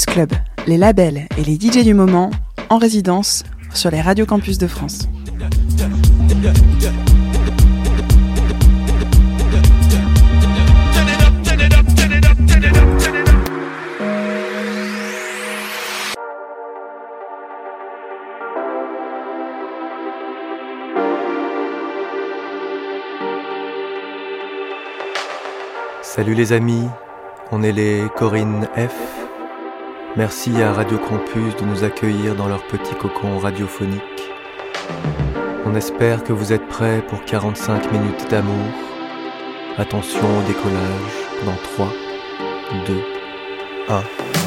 Club, les labels et les DJ du moment en résidence sur les radios campus de France. Salut les amis, on est les Corinne F. Merci à Radio Campus de nous accueillir dans leur petit cocon radiophonique. On espère que vous êtes prêts pour 45 minutes d'amour. Attention au décollage dans 3, 2, 1.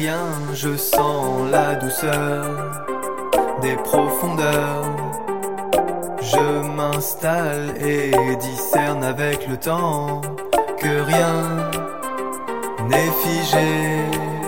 Rien, je sens la douceur des profondeurs. Je m'installe et discerne avec le temps que rien n'est figé.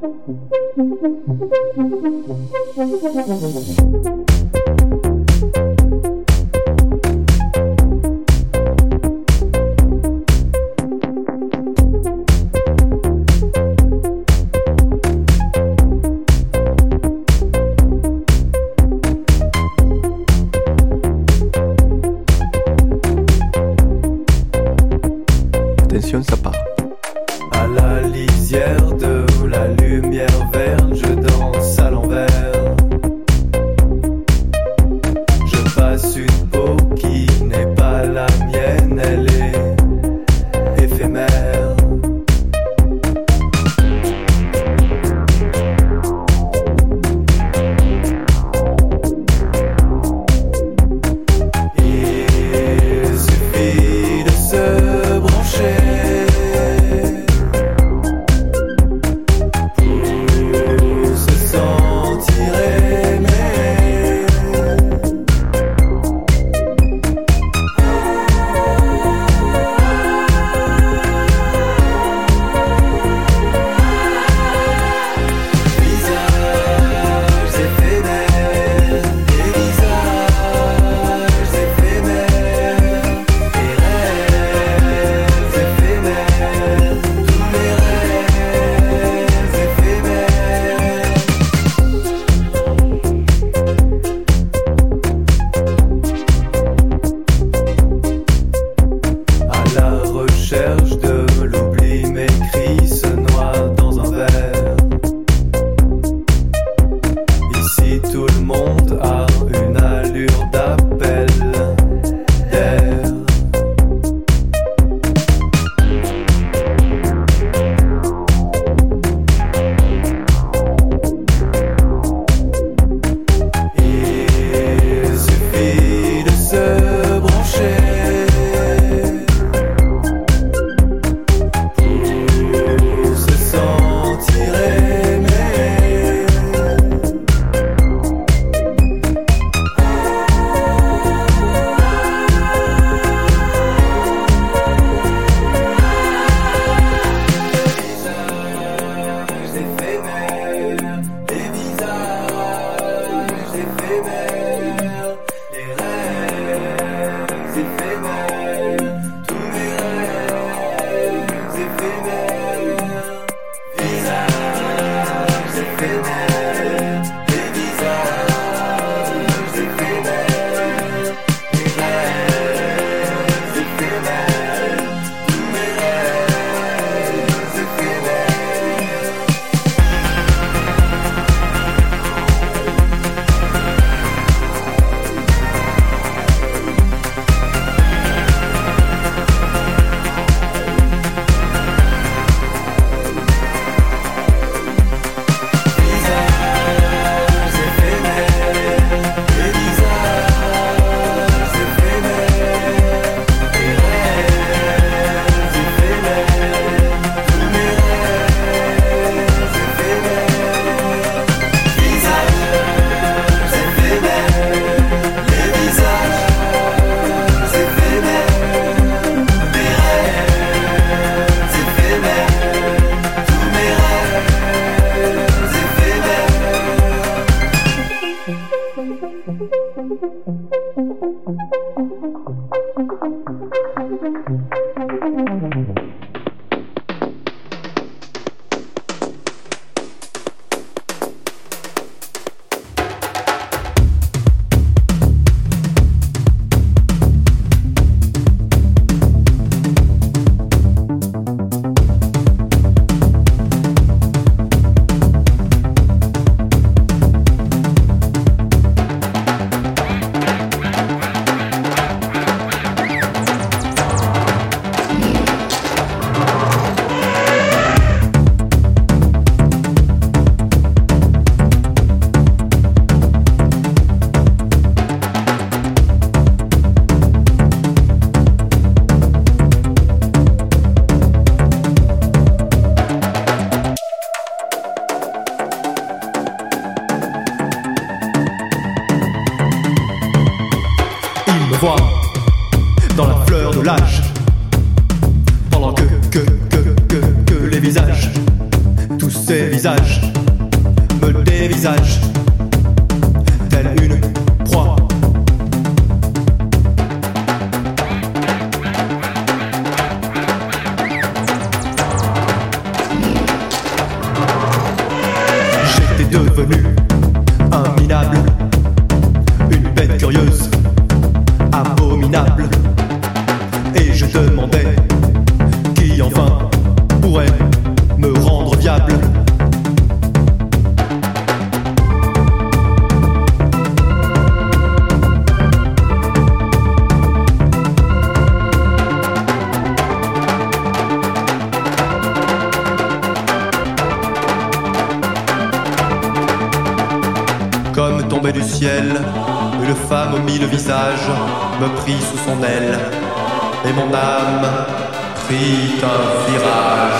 Thank you. dévisage, me dévisage. visage me prit sous son aile, et mon âme prit un virage.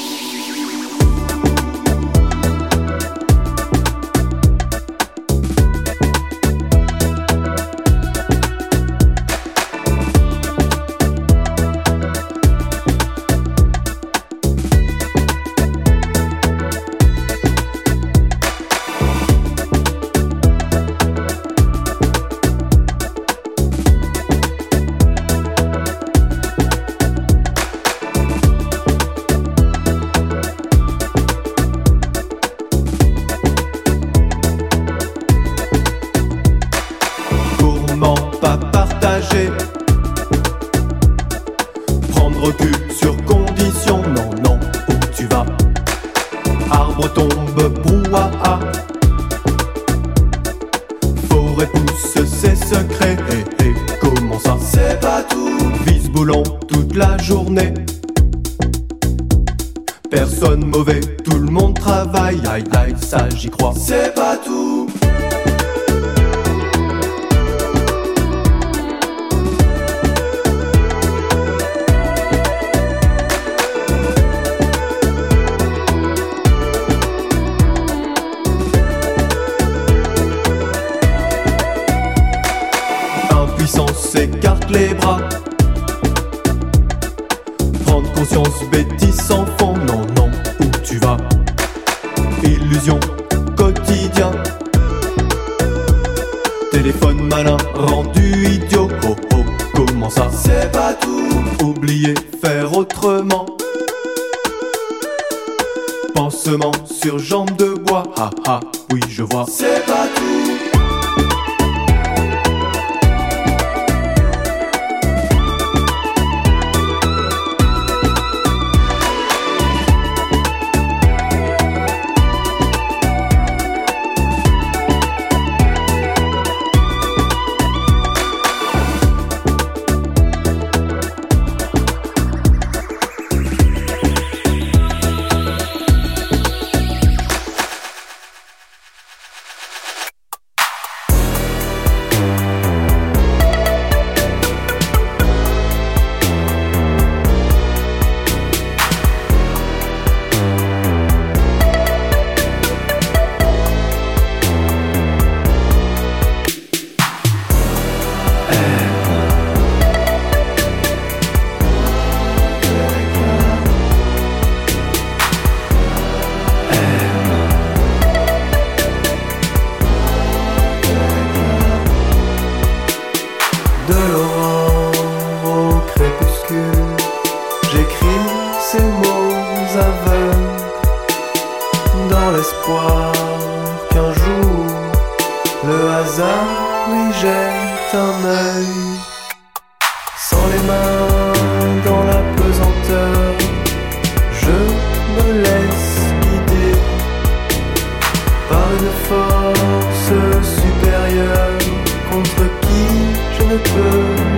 j'y crois. par une force supérieure contre qui je ne peux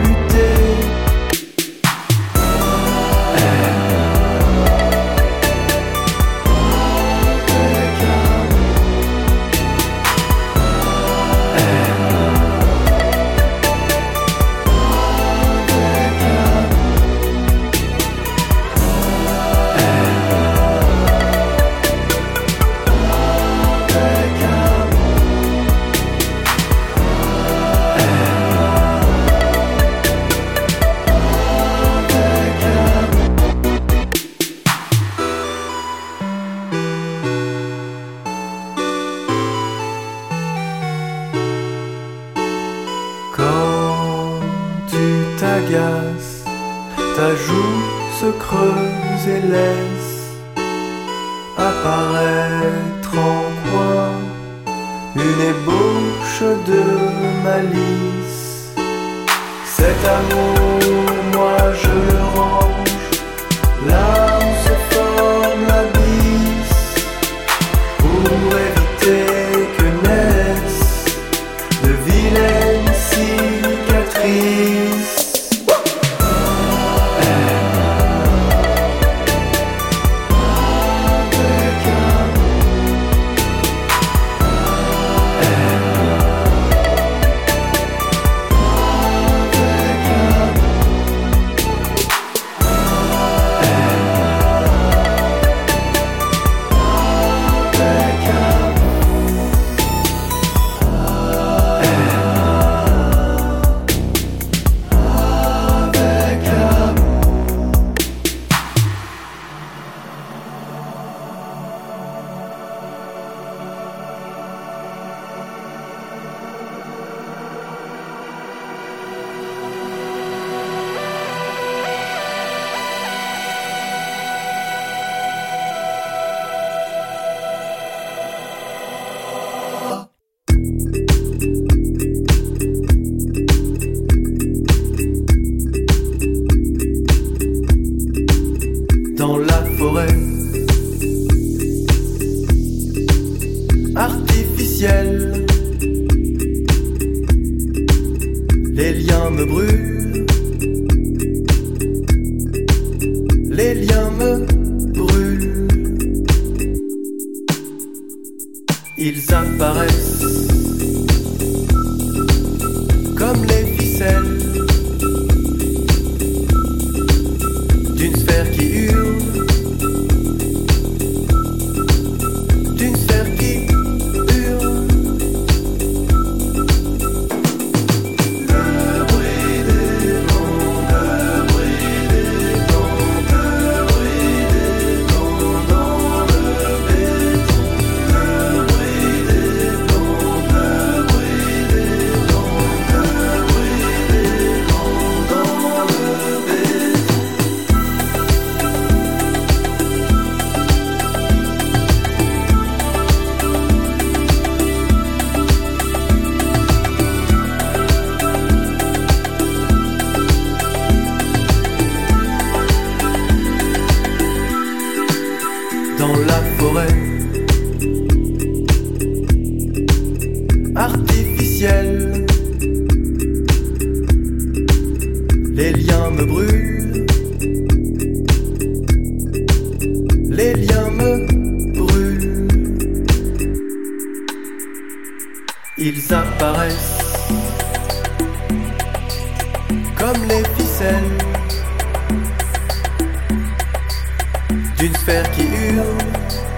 d'une sphère qui hurle,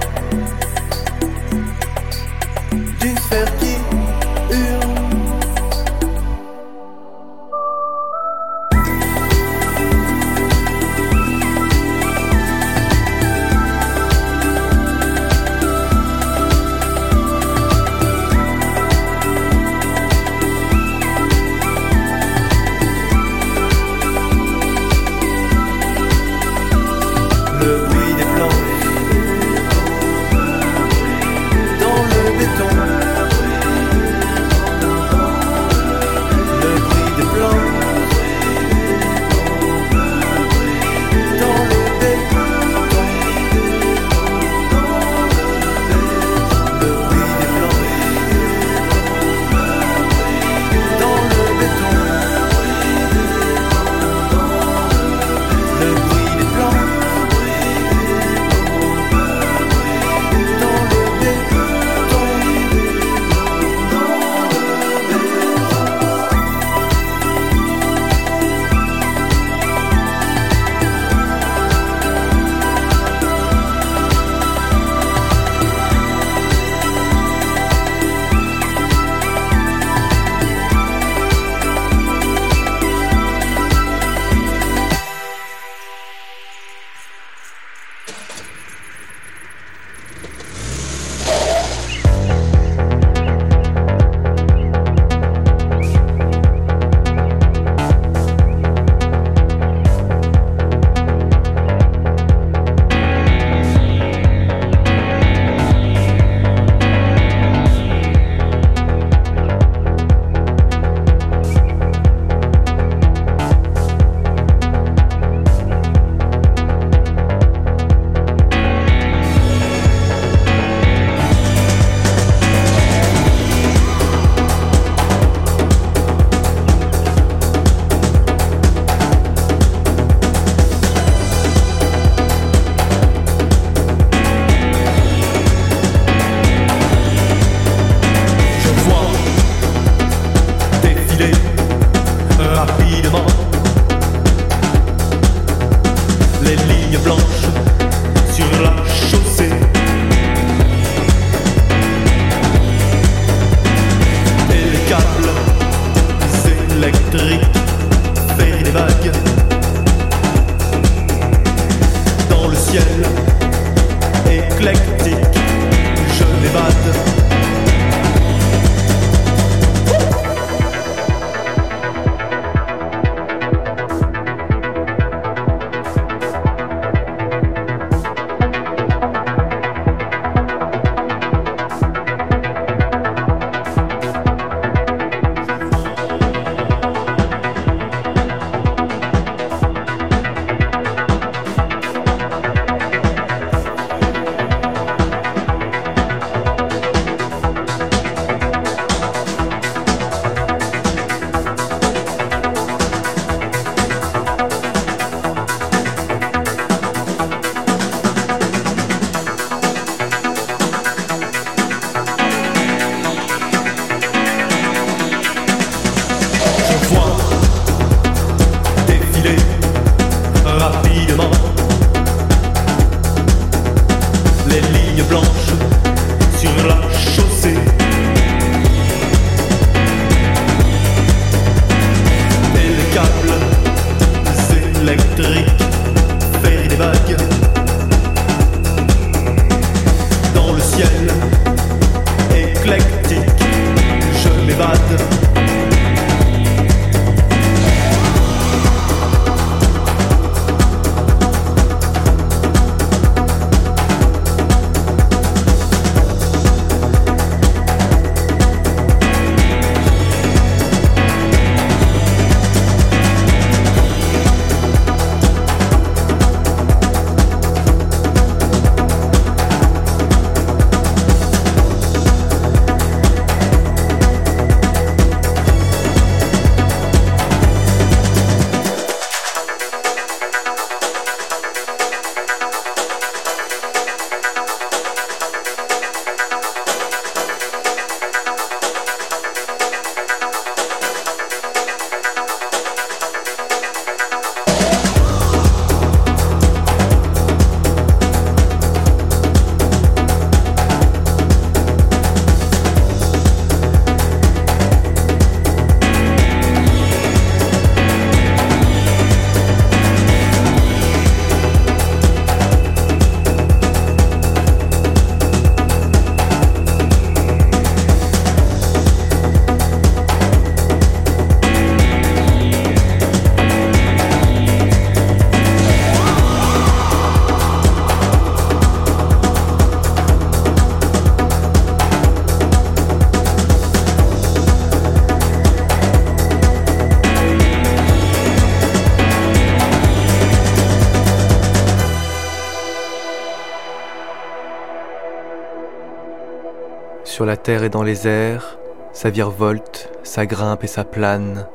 Sur la terre et dans les airs, ça virevolte, ça grimpe et ça plane.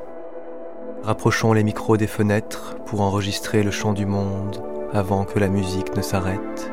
Rapprochons les micros des fenêtres pour enregistrer le chant du monde avant que la musique ne s'arrête.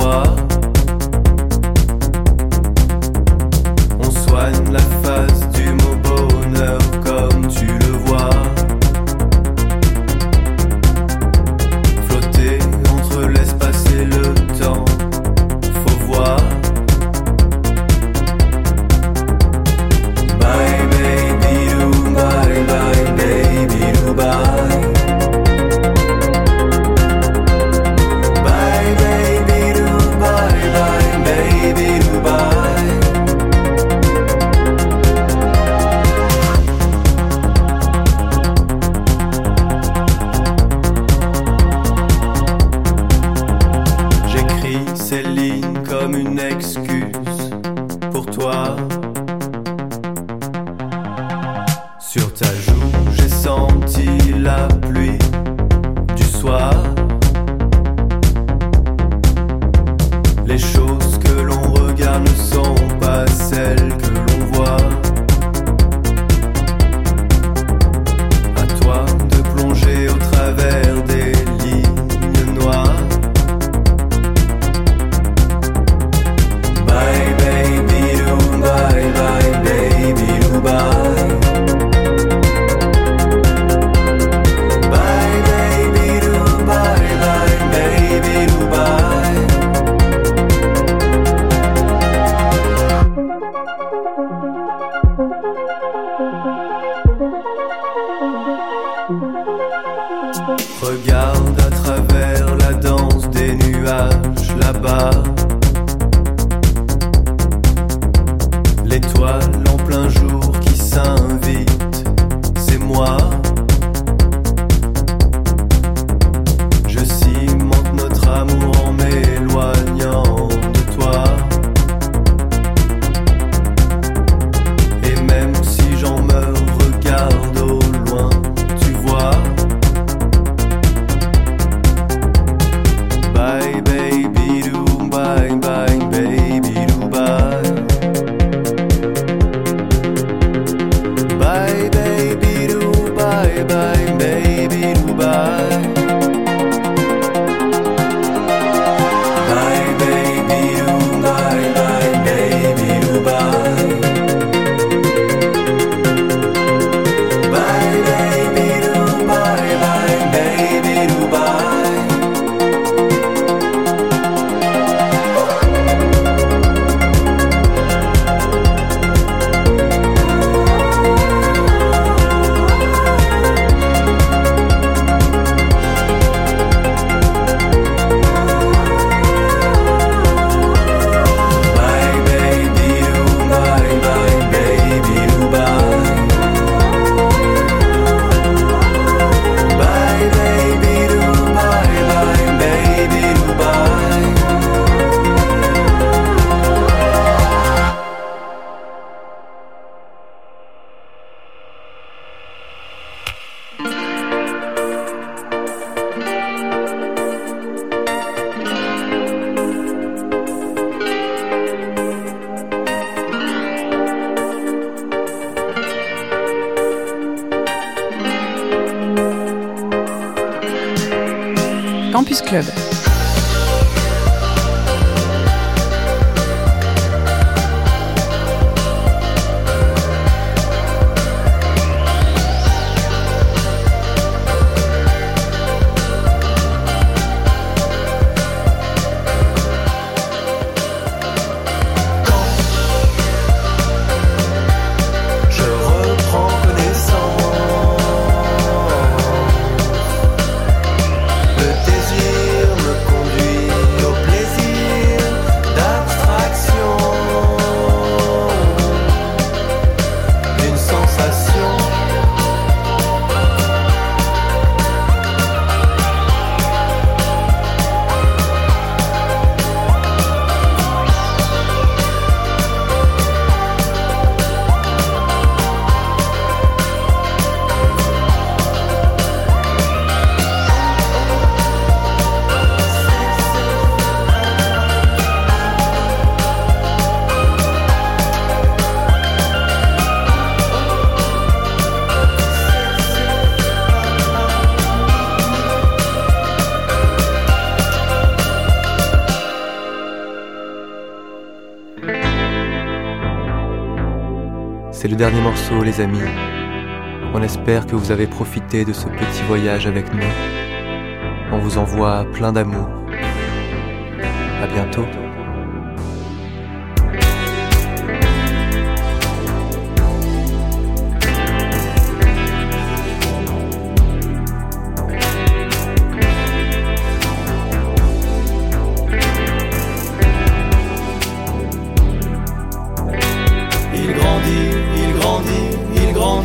On dernier morceau, les amis. On espère que vous avez profité de ce petit voyage avec nous. On vous envoie plein d'amour. À bientôt.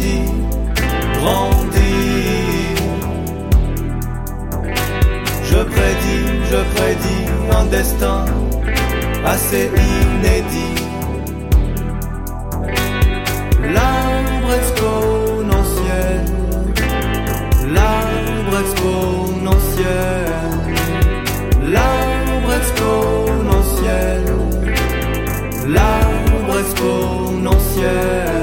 Il grandit, grandit. Je prédis, je prédis un destin assez inédit. L'arbre exponentiel, l'arbre exponentiel, l'arbre exponentiel, l'arbre exponentiel.